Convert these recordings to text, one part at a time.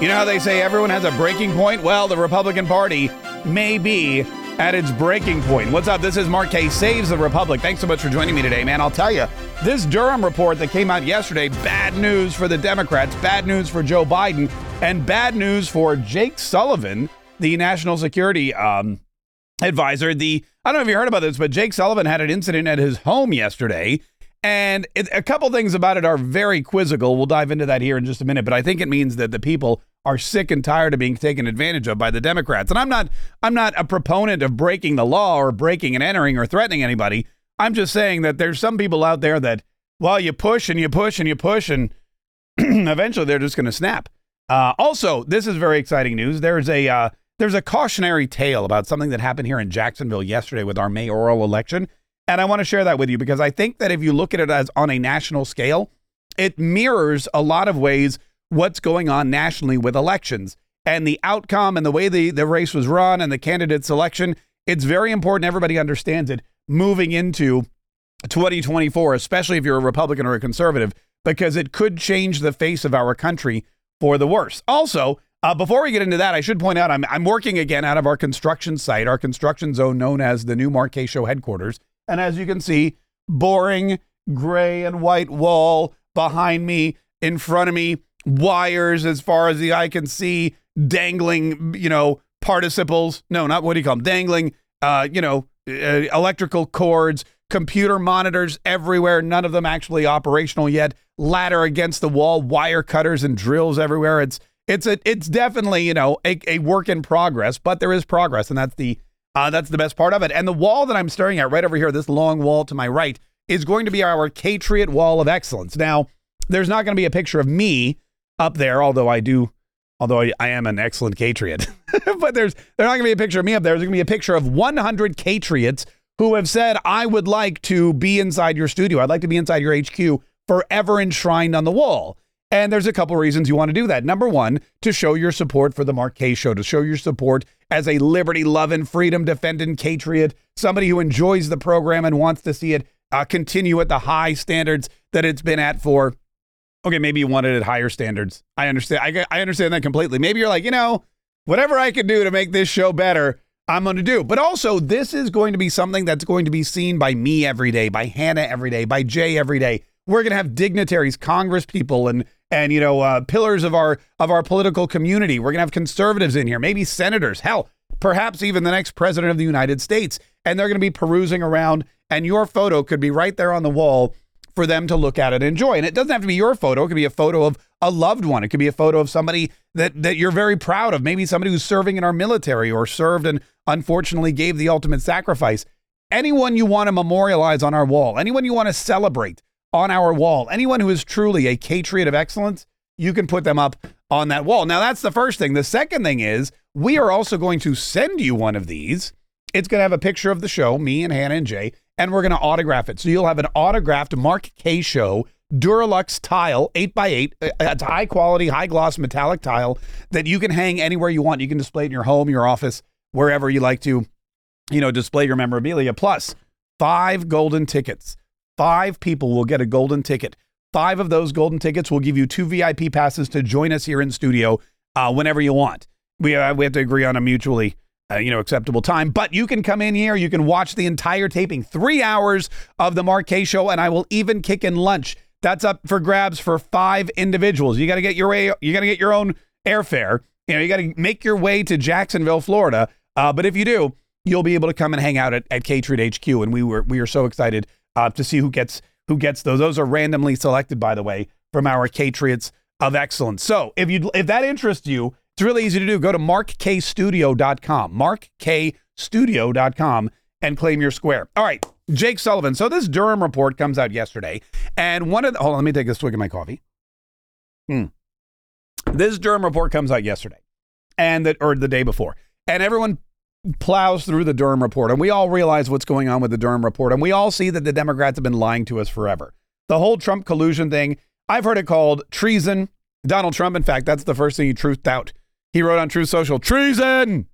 You know how they say everyone has a breaking point? Well, the Republican Party may be at its breaking point. What's up? This is Mark Kaye. Saves the Republic. Thanks so much for joining me today, man. I'll tell you, this Durham report that came out yesterday, bad news for the Democrats, bad news for Joe Biden, and bad news for Jake Sullivan, the national security um, advisor. The I don't know if you heard about this, but Jake Sullivan had an incident at his home yesterday. And it, a couple things about it are very quizzical. We'll dive into that here in just a minute, but I think it means that the people are sick and tired of being taken advantage of by the Democrats. And I'm not I'm not a proponent of breaking the law or breaking and entering or threatening anybody. I'm just saying that there's some people out there that well, you push and you push and you push and eventually they're just going to snap. Uh, also, this is very exciting news. There's a uh, there's a cautionary tale about something that happened here in Jacksonville yesterday with our mayoral election, and I want to share that with you because I think that if you look at it as on a national scale, it mirrors a lot of ways what's going on nationally with elections and the outcome and the way the, the race was run and the candidate selection. It's very important everybody understands it moving into 2024, especially if you're a Republican or a conservative, because it could change the face of our country for the worse. Also, uh, before we get into that, I should point out I'm, I'm working again out of our construction site, our construction zone known as the new Mark Show headquarters. And as you can see, boring gray and white wall behind me, in front of me, wires as far as the eye can see, dangling, you know, participles. No, not what do you call them? Dangling, uh, you know, uh, electrical cords, computer monitors everywhere. None of them actually operational yet. Ladder against the wall, wire cutters and drills everywhere. It's it's a it's definitely you know a, a work in progress, but there is progress, and that's the uh, that's the best part of it. And the wall that I'm staring at right over here, this long wall to my right, is going to be our Catriot Wall of Excellence. Now, there's not going to be a picture of me up there, although I do, although I, I am an excellent Catriot. but there's there's not going to be a picture of me up there. There's going to be a picture of 100 Catriots who have said, "I would like to be inside your studio. I'd like to be inside your HQ, forever enshrined on the wall." And there's a couple reasons you want to do that. Number one, to show your support for the Kaye Show, to show your support as a liberty loving, freedom defending patriot, somebody who enjoys the program and wants to see it uh, continue at the high standards that it's been at for. Okay, maybe you want it at higher standards. I understand. I, I understand that completely. Maybe you're like, you know, whatever I can do to make this show better, I'm going to do. But also, this is going to be something that's going to be seen by me every day, by Hannah every day, by Jay every day. We're going to have dignitaries, Congress people, and and you know uh, pillars of our of our political community. We're to have conservatives in here, maybe senators, hell, perhaps even the next president of the United States, and they're to be perusing around, and your photo could be right there on the wall for them to look at and enjoy. And it doesn't have to be your photo; it could be a photo of a loved one. It could be a photo of somebody that that you're very proud of, maybe somebody who's serving in our military or served and unfortunately gave the ultimate sacrifice. Anyone you want to memorialize on our wall, anyone you want to celebrate on our wall. Anyone who is truly a Catriot of excellence, you can put them up on that wall. Now, that's the first thing. The second thing is we are also going to send you one of these. It's going to have a picture of the show, me and Hannah and Jay, and we're going to autograph it. So you'll have an autographed Mark Kaye Show Duralux tile, 8x8. Uh, it's high quality, high gloss metallic tile that you can hang anywhere you want. You can display it in your home, your office, wherever you like to, you know, display your memorabilia. Plus, five golden tickets Five people will get a golden ticket. Five of those golden tickets will give you two VIP passes to join us here in studio uh, whenever you want. We, uh, we have to agree on a mutually uh, you know, acceptable time. But you can come in here, you can watch the entire taping, three hours of the Mark Kaye show, and I will even kick in lunch. That's up for grabs for five individuals. You got to get your way, you got to get your own airfare. You know, you got to make your way to Jacksonville, Florida. Uh, but if you do, you'll be able to come and hang out at, at Catriot HQ. And we were we are so excited uh, to see who gets who gets those. Those are randomly selected, by the way, from our Catriots of Excellence. So if you if that interests you, it's really easy to do. Go to markkstudio.com, markkstudio.com, and claim your square. All right, Jake Sullivan. So this Durham report comes out yesterday, and one of the, hold on, let me take a swig of my coffee. Hmm. This Durham report comes out yesterday, and that or the day before, and everyone plows through the Durham report, and we all realize what's going on with the Durham report, and we all see that the Democrats have been lying to us forever. The whole Trump collusion thing, I've heard it called treason. Donald Trump, in fact, that's the first thing he truthed out. He wrote on Truth Social, treason,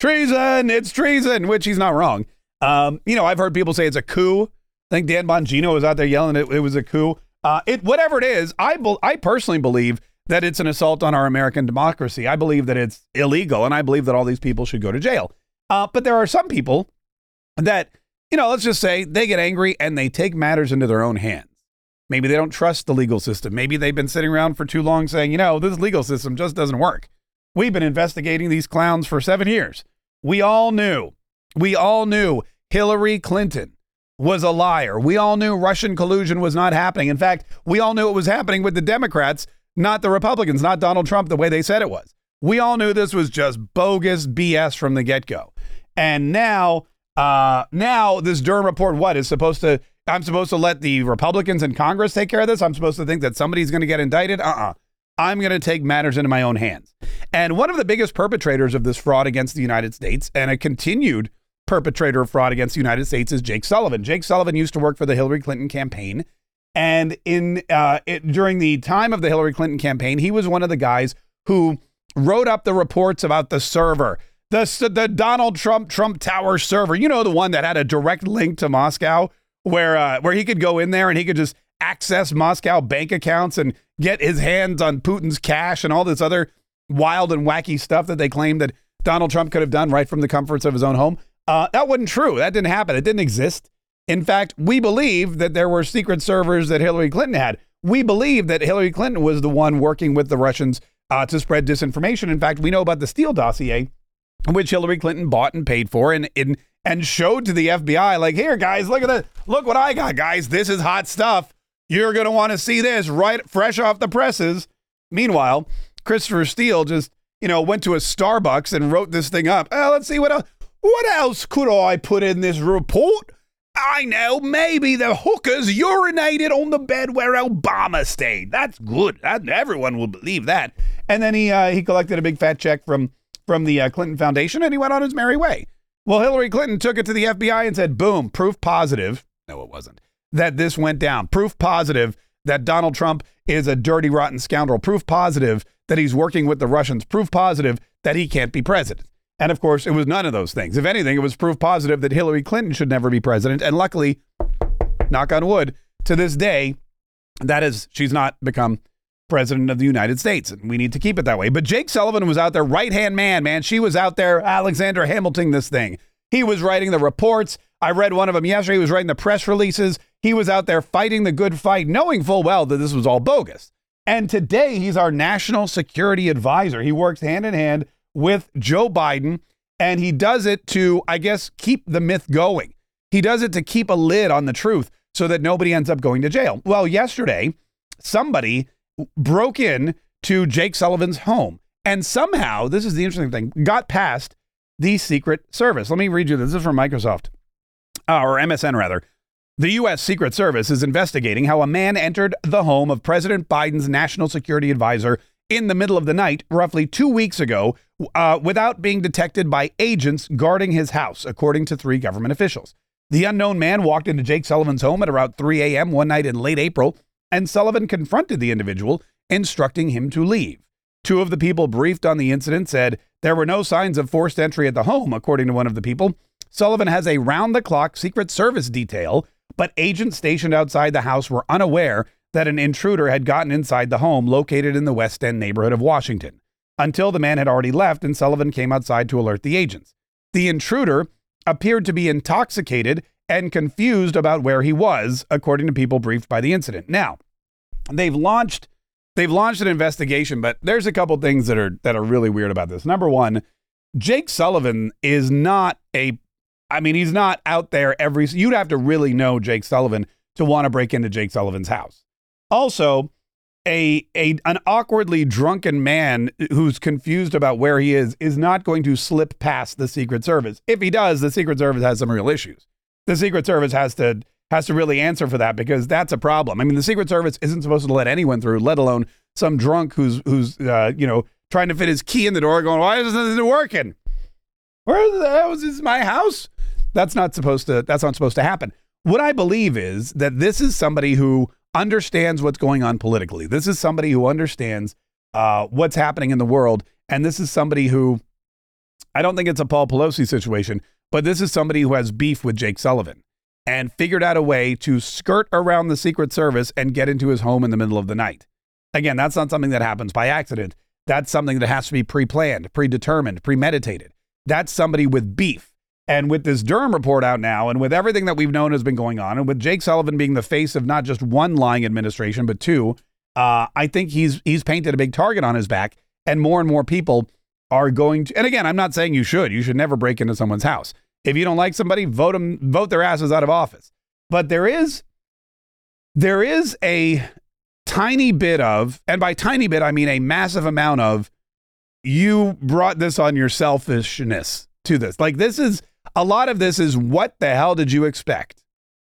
treason, it's treason, which he's not wrong. Um, you know, I've heard people say it's a coup. I think Dan Bongino was out there yelling it, it was a coup. Uh, it whatever it is, I be, I personally believe that it's an assault on our American democracy. I believe that it's illegal, and I believe that all these people should go to jail. Uh, but there are some people that, you know, let's just say they get angry and they take matters into their own hands. Maybe they don't trust the legal system. Maybe they've been sitting around for too long saying, you know, this legal system just doesn't work. We've been investigating these clowns for seven years. We all knew, we all knew Hillary Clinton was a liar. We all knew Russian collusion was not happening. In fact, we all knew it was happening with the Democrats, not the Republicans, not Donald Trump, the way they said it was. We all knew this was just bogus BS from the get go. And now, uh, now this Durham report, what is supposed to? I'm supposed to let the Republicans in Congress take care of this. I'm supposed to think that somebody's going to get indicted. Uh uh-uh. uh. I'm going to take matters into my own hands. And one of the biggest perpetrators of this fraud against the United States and a continued perpetrator of fraud against the United States is Jake Sullivan. Jake Sullivan used to work for the Hillary Clinton campaign. And in uh, it, during the time of the Hillary Clinton campaign, he was one of the guys who wrote up the reports about the server, the, the Donald Trump Trump Tower server. You know, the one that had a direct link to Moscow, where uh, where he could go in there and he could just access Moscow bank accounts and get his hands on Putin's cash and all this other wild and wacky stuff that they claimed that Donald Trump could have done right from the comforts of his own home. Uh, that wasn't true. That didn't happen. It didn't exist. In fact, we believe that there were secret servers that Hillary Clinton had. We believe that Hillary Clinton was the one working with the Russians uh, to spread disinformation. In fact, we know about the Steele dossier, which Hillary Clinton bought and paid for, and and and showed to the FBI, like, here, guys, look at this. Look what I got, guys. This is hot stuff. You're going to want to see this right fresh off the presses. Meanwhile, Christopher Steele just, you know, went to a Starbucks and wrote this thing up. Uh, let's see what else. What else could I put in this report? I know, maybe the hookers urinated on the bed where Obama stayed. That's good. Everyone will believe that. And then he uh, he collected a big fat check from from the uh, Clinton Foundation and he went on his merry way. Well, Hillary Clinton took it to the FBI and said, "Boom, proof positive." No, it wasn't that this went down. Proof positive that Donald Trump is a dirty, rotten scoundrel. Proof positive that he's working with the Russians. Proof positive that he can't be president. And of course, it was none of those things. If anything, it was proof positive that Hillary Clinton should never be president. And luckily, knock on wood, to this day, that is, she's not become president of the United States. And we need to keep it that way. But Jake Sullivan was out there, right hand man, man. She was out there, Alexander Hamilton, this thing. He was writing the reports. I read one of them yesterday. He was writing the press releases. He was out there fighting the good fight, knowing full well that this was all bogus. And today he's our national security advisor. He works hand in hand with Joe Biden, and he does it to, I guess, keep the myth going. He does it to keep a lid on the truth so that nobody ends up going to jail. Well, yesterday, somebody broke in to Jake Sullivan's home and somehow, this is the interesting thing, got past the Secret Service. Let me read you this. This is from Microsoft, uh, or MSN rather. The U.S. Secret Service is investigating how a man entered the home of President Biden's national security advisor in the middle of the night, roughly two weeks ago, uh, without being detected by agents guarding his house, according to three government officials. The unknown man walked into Jake Sullivan's home at around 3 a.m. one night in late April, and Sullivan confronted the individual, instructing him to leave. Two of the people briefed on the incident said there were no signs of forced entry at the home, according to one of the people. Sullivan has a round the clock Secret Service detail but agents stationed outside the house were unaware that an intruder had gotten inside the home located in the West End neighborhood of Washington until the man had already left and Sullivan came outside to alert the agents. The intruder appeared to be intoxicated and confused about where he was, according to people briefed by the incident. Now, they've launched they've launched an investigation, but there's a couple things that are that are really weird about this. Number 1, Jake Sullivan is not a I mean, he's not out there every. You'd have to really know Jake Sullivan to want to break into Jake Sullivan's house. Also, a, a an awkwardly drunken man who's confused about where he is is not going to slip past the Secret Service. If he does, the Secret Service has some real issues. The Secret Service has to has to really answer for that because that's a problem. I mean, the Secret Service isn't supposed to let anyone through, let alone some drunk who's who's uh, you know trying to fit his key in the door, going, "Why isn't this working? Where the hell is this my house?" That's not supposed to that's not supposed to happen. What I believe is that this is somebody who understands what's going on politically. This is somebody who understands uh, what's happening in the world, and this is somebody who I don't think it's a Paul Pelosi situation, but this is somebody who has beef with Jake Sullivan and figured out a way to skirt around the Secret Service and get into his home in the middle of the night. Again, that's not something that happens by accident. That's something that has to be pre planned, predetermined, premeditated. That's somebody with beef. And with this Durham report out now, and with everything that we've known has been going on, and with Jake Sullivan being the face of not just one lying administration, but two, uh, I think he's he's painted a big target on his back, and more and more people are going to. And again, I'm not saying you should. You should never break into someone's house. If you don't like somebody, vote them, vote their asses out of office. But there is there is a tiny bit of, and by tiny bit I mean a massive amount of, you brought this on your selfishness to this. Like this is a lot of this is what the hell did you expect?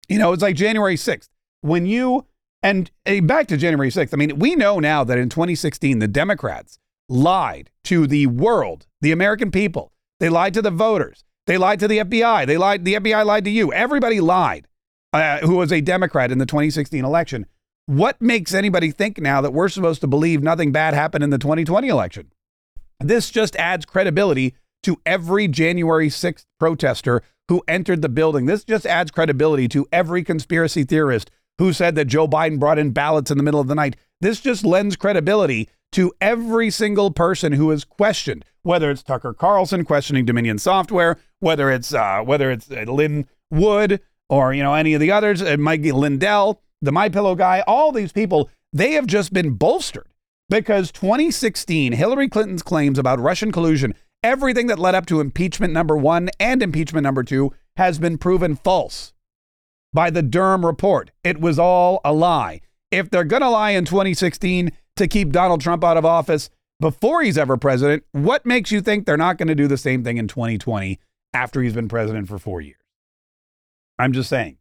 You know, it's like January 6th. When you, and back to January 6th, I mean, we know now that in 2016, the Democrats lied to the world, the American people. They lied to the voters. They lied to the FBI. They lied, the FBI lied to you. Everybody lied uh, who was a Democrat in the 2016 election. What makes anybody think now that we're supposed to believe nothing bad happened in the 2020 election? This just adds credibility to every January 6th protester who entered the building. This just adds credibility to every conspiracy theorist who said that Joe Biden brought in ballots in the middle of the night. This just lends credibility to every single person who is questioned, whether it's Tucker Carlson questioning Dominion Software, whether it's uh, whether it's uh, Lin Wood or you know any of the others, uh, Mike Lindell, the My Pillow guy. All these people, they have just been bolstered because 2016 Hillary Clinton's claims about Russian collusion Everything that led up to impeachment number one and impeachment number two has been proven false by the Durham report. It was all a lie. If they're going to lie in 2016 to keep Donald Trump out of office before he's ever president, what makes you think they're not going to do the same thing in 2020 after he's been president for four years? I'm just saying.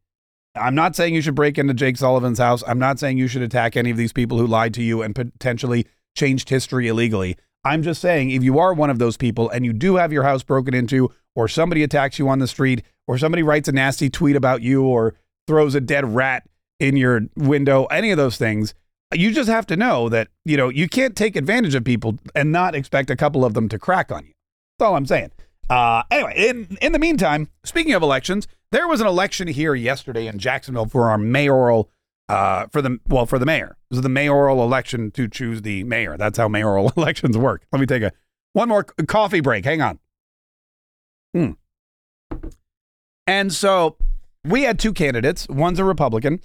I'm not saying you should break into Jake Sullivan's house. I'm not saying you should attack any of these people who lied to you and potentially changed history illegally. I'm just saying, if you are one of those people and you do have your house broken into, or somebody attacks you on the street, or somebody writes a nasty tweet about you, or throws a dead rat in your window, any of those things, you just have to know that, you know, you can't take advantage of people and not expect a couple of them to crack on you. That's all I'm saying. Uh, anyway, in, in the meantime, speaking of elections, there was an election here yesterday in Jacksonville for our mayoral uh, for the well for the mayor. This is the mayoral election to choose the mayor. That's how mayoral elections work. Let me take a one more coffee break. Hang on. Hmm. And so we had two candidates. One's a Republican,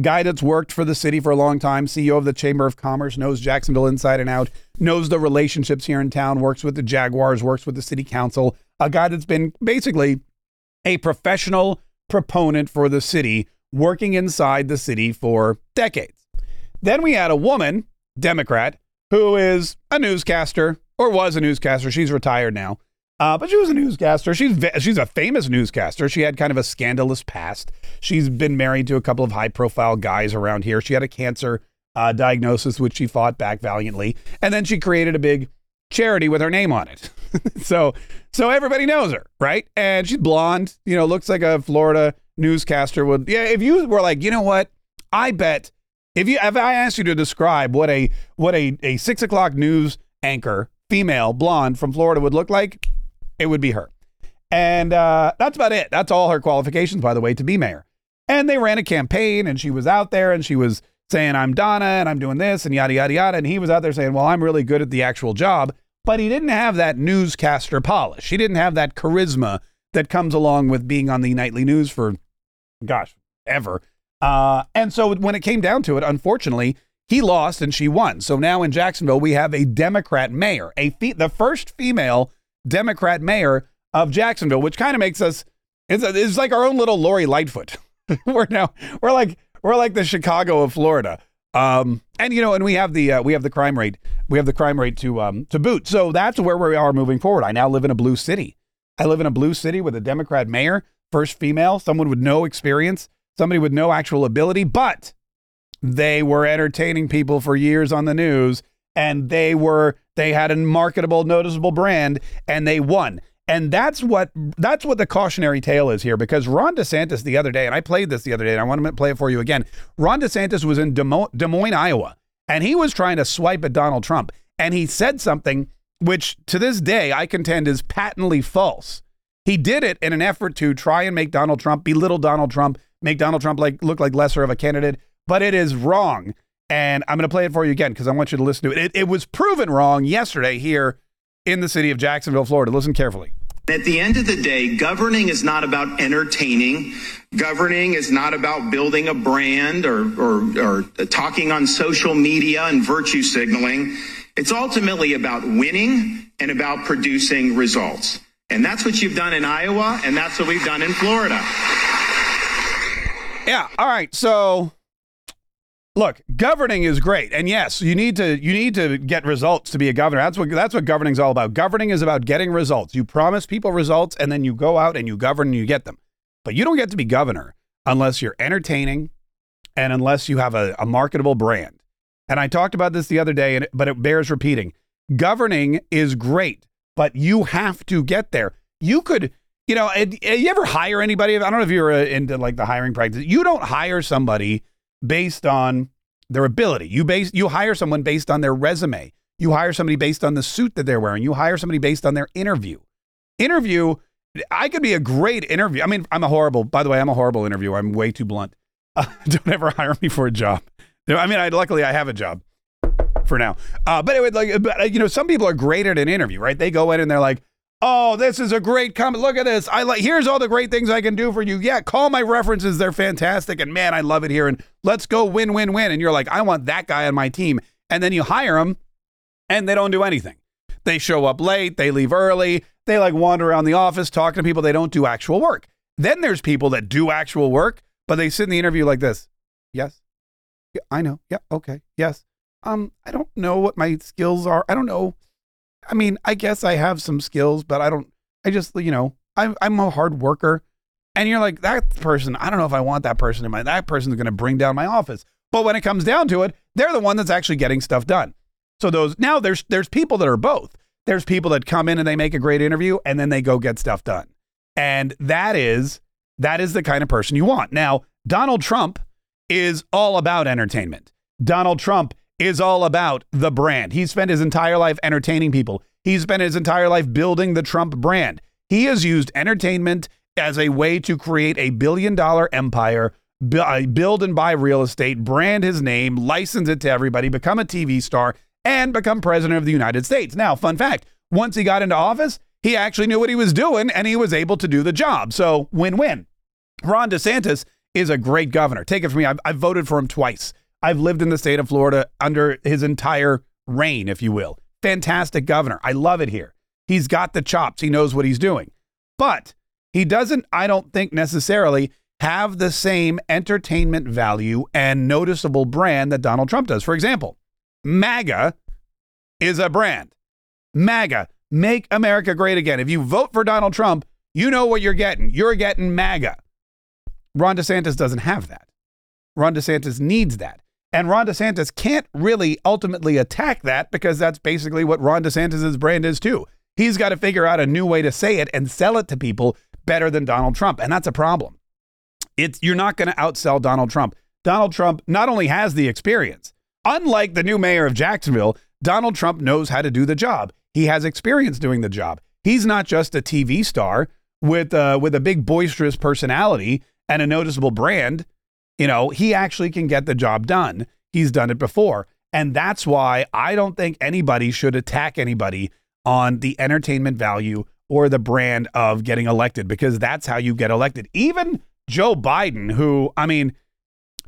guy that's worked for the city for a long time, CEO of the Chamber of Commerce, knows Jacksonville inside and out, knows the relationships here in town, works with the Jaguars, works with the city council, a guy that's been basically a professional proponent for the city working inside the city for decades. Then we had a woman, Democrat, who is a newscaster or was a newscaster. She's retired now. Uh, but she was a newscaster. She's she's a famous newscaster. She had kind of a scandalous past. She's been married to a couple of high profile guys around here. She had a cancer uh, diagnosis, which she fought back valiantly, and then she created a big charity with her name on it. so so everybody knows her, right? And she's blonde. You know, looks like a Florida newscaster would. Yeah, if you were like, you know what, I bet if you if I asked you to describe what a what a a six o'clock news anchor female blonde from Florida would look like, it would be her. And uh, that's about it. That's all her qualifications, by the way, to be mayor. And they ran a campaign, and she was out there, and she was saying, "I'm Donna, and I'm doing this, and yada yada yada." And he was out there saying, "Well, I'm really good at the actual job." But he didn't have that newscaster polish. He didn't have that charisma that comes along with being on the nightly news for gosh, ever. Uh, and so when it came down to it, unfortunately, he lost and she won. So now in Jacksonville, we have a Democrat mayor, a fe- the first female Democrat mayor of Jacksonville, which kind of makes us it's, a, it's like our own little Lori Lightfoot. we're now we're like we're like the Chicago of Florida. Um, and you know, and we have the uh, we have the crime rate we have the crime rate to um, to boot. So that's where we are moving forward. I now live in a blue city. I live in a blue city with a Democrat mayor first female, someone with no experience, somebody with no actual ability, but they were entertaining people for years on the news and they were they had a marketable noticeable brand and they won. And that's what that's what the cautionary tale is here because Ron DeSantis the other day and I played this the other day and I want to play it for you again. Ron DeSantis was in Des Moines, Des Moines Iowa and he was trying to swipe at Donald Trump and he said something which to this day I contend is patently false he did it in an effort to try and make Donald Trump belittle Donald Trump, make Donald Trump like look like lesser of a candidate, but it is wrong. And I'm going to play it for you again because I want you to listen to it. it. It was proven wrong yesterday here in the city of Jacksonville, Florida. Listen carefully. At the end of the day, governing is not about entertaining. Governing is not about building a brand or, or, or talking on social media and virtue signaling. It's ultimately about winning and about producing results. And that's what you've done in Iowa, and that's what we've done in Florida. Yeah. All right. So look, governing is great, and yes, you need to you need to get results to be a governor. That's what that's what governing is all about. Governing is about getting results. You promise people results, and then you go out and you govern and you get them. But you don't get to be governor unless you're entertaining and unless you have a, a marketable brand. And I talked about this the other day, and but it bears repeating. Governing is great, but you have to get there. You could, you know, you ever hire anybody? I don't know if you're uh, into like the hiring practice. You don't hire somebody based on their ability. You base you hire someone based on their resume. You hire somebody based on the suit that they're wearing. You hire somebody based on their interview. Interview, I could be a great interview. I mean, I'm a horrible. By the way, I'm a horrible interviewer. I'm way too blunt. Uh, don't ever hire me for a job. I mean, I luckily I have a job for now. Uh, but anyway, like, but, you know, some people are great at an interview, right? They go in and they're like, Oh, this is a great comment. Look at this. I like here's all the great things I can do for you. Yeah, call my references. They're fantastic. And man, I love it here. And let's go win, win, win. And you're like, I want that guy on my team. And then you hire him, and they don't do anything. They show up late, they leave early, they like wander around the office talking to people. They don't do actual work. Then there's people that do actual work, but they sit in the interview like this. Yes. Yeah, I know. Yeah, okay. Yes. Um, I don't know what my skills are. I don't know I mean, I guess I have some skills, but I don't, I just, you know, I'm, I'm a hard worker. And you're like, that person, I don't know if I want that person in my, that person's going to bring down my office. But when it comes down to it, they're the one that's actually getting stuff done. So those, now there's, there's people that are both. There's people that come in and they make a great interview and then they go get stuff done. And that is, that is the kind of person you want. Now, Donald Trump is all about entertainment. Donald Trump is all about the brand. He spent his entire life entertaining people. He spent his entire life building the Trump brand. He has used entertainment as a way to create a billion dollar empire, uh, build and buy real estate, brand his name, license it to everybody, become a TV star, and become president of the United States. Now, fun fact once he got into office, he actually knew what he was doing and he was able to do the job. So, win win. Ron DeSantis is a great governor. Take it from me, I've, I've voted for him twice. I've lived in the state of Florida under his entire reign, if you will. Fantastic governor. I love it here. He's got the chops. He knows what he's doing. But he doesn't, I don't think necessarily have the same entertainment value and noticeable brand that Donald Trump does. For example, MAGA is a brand. MAGA, make America great again. If you vote for Donald Trump, you know what you're getting. You're getting MAGA. Ron DeSantis doesn't have that. Ron DeSantis needs that. And Ron DeSantis can't really ultimately attack that because that's basically what Ron DeSantis' brand is too. He's got to figure out a new way to say it and sell it to people better than Donald Trump. And that's a problem. It's you're not going to outsell Donald Trump. Donald Trump not only has the experience, unlike the new mayor of Jacksonville, Donald Trump knows how to do the job. He has experience doing the job. He's not just a TV star with uh, with a big boisterous personality and a noticeable brand. You know, he actually can get the job done. He's done it before. And that's why I don't think anybody should attack anybody on the entertainment value or the brand of getting elected because that's how you get elected. Even Joe Biden, who, I mean,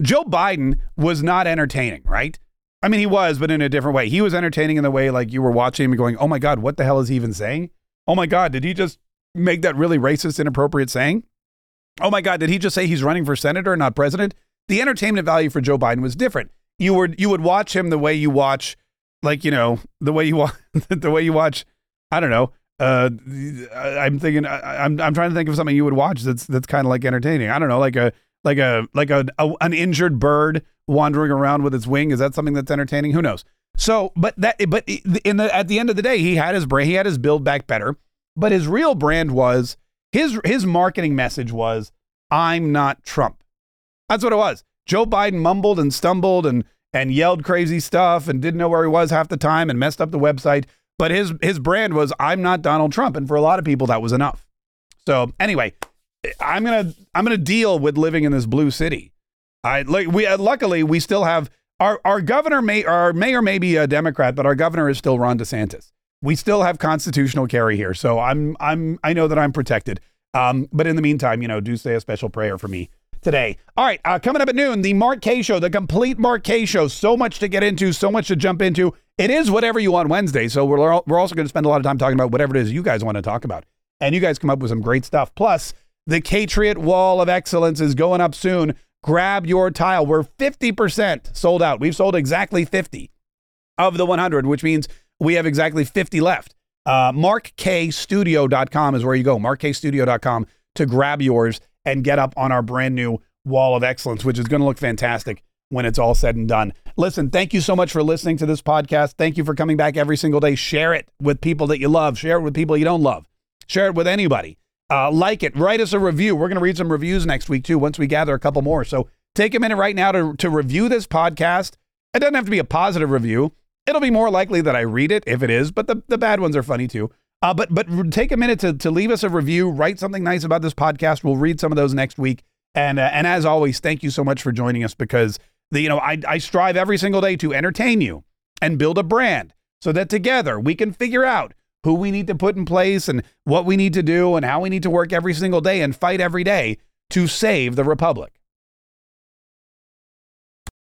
Joe Biden was not entertaining, right? I mean, he was, but in a different way. He was entertaining in the way like you were watching him going, oh my God, what the hell is he even saying? Oh my God, did he just make that really racist, inappropriate saying? Oh my God, did he just say he's running for senator, not president? The entertainment value for Joe Biden was different. You would you would watch him the way you watch, like you know, the way you watch the way you watch. I don't know. Uh, I'm thinking. I, am I'm trying to think of something you would watch that's that's kind of like entertaining. I don't know, like a like a like a, a an injured bird wandering around with its wing. Is that something that's entertaining? Who knows? So, but that but in the at the end of the day, he had his brand. He had his build back better. But his real brand was his his marketing message was I'm not Trump. That's what it was. Joe Biden mumbled and stumbled and and yelled crazy stuff and didn't know where he was half the time and messed up the website. But his his brand was I'm not Donald Trump, and for a lot of people that was enough. So anyway, I'm gonna I'm gonna deal with living in this blue city. I like we uh, luckily we still have our our governor may our mayor may be a Democrat, but our governor is still Ron DeSantis. We still have constitutional carry here, so I'm I'm I know that I'm protected. Um, but in the meantime, you know, do say a special prayer for me today. All right, uh, coming up at noon, the Mark Kaye Show, the complete Mark Kaye Show. So much to get into, so much to jump into. It is whatever you want Wednesday, so we're we're also going to spend a lot of time talking about whatever it is you guys want to talk about, and you guys come up with some great stuff. Plus, the Catriot Wall of Excellence is going up soon. Grab your tile. We're 50% sold out. We've sold exactly 50 of the 100, which means we have exactly 50 left. Uh, MarkKstudio.com is where you go. MarkKstudio.com to grab yours and get up on our brand new wall of excellence, which is going to look fantastic when it's all said and done. Listen, thank you so much for listening to this podcast. Thank you for coming back every single day. Share it with people that you love, share it with people you don't love, share it with anybody. Uh, like it, write us a review. We're going to read some reviews next week too, once we gather a couple more. So take a minute right now to, to review this podcast. It doesn't have to be a positive review. It'll be more likely that I read it if it is, but the, the bad ones are funny too. Uh, but but take a minute to, to leave us a review, write something nice about this podcast. We'll read some of those next week. And uh, and as always, thank you so much for joining us because the you know I I strive every single day to entertain you and build a brand so that together we can figure out who we need to put in place and what we need to do and how we need to work every single day and fight every day to save the republic.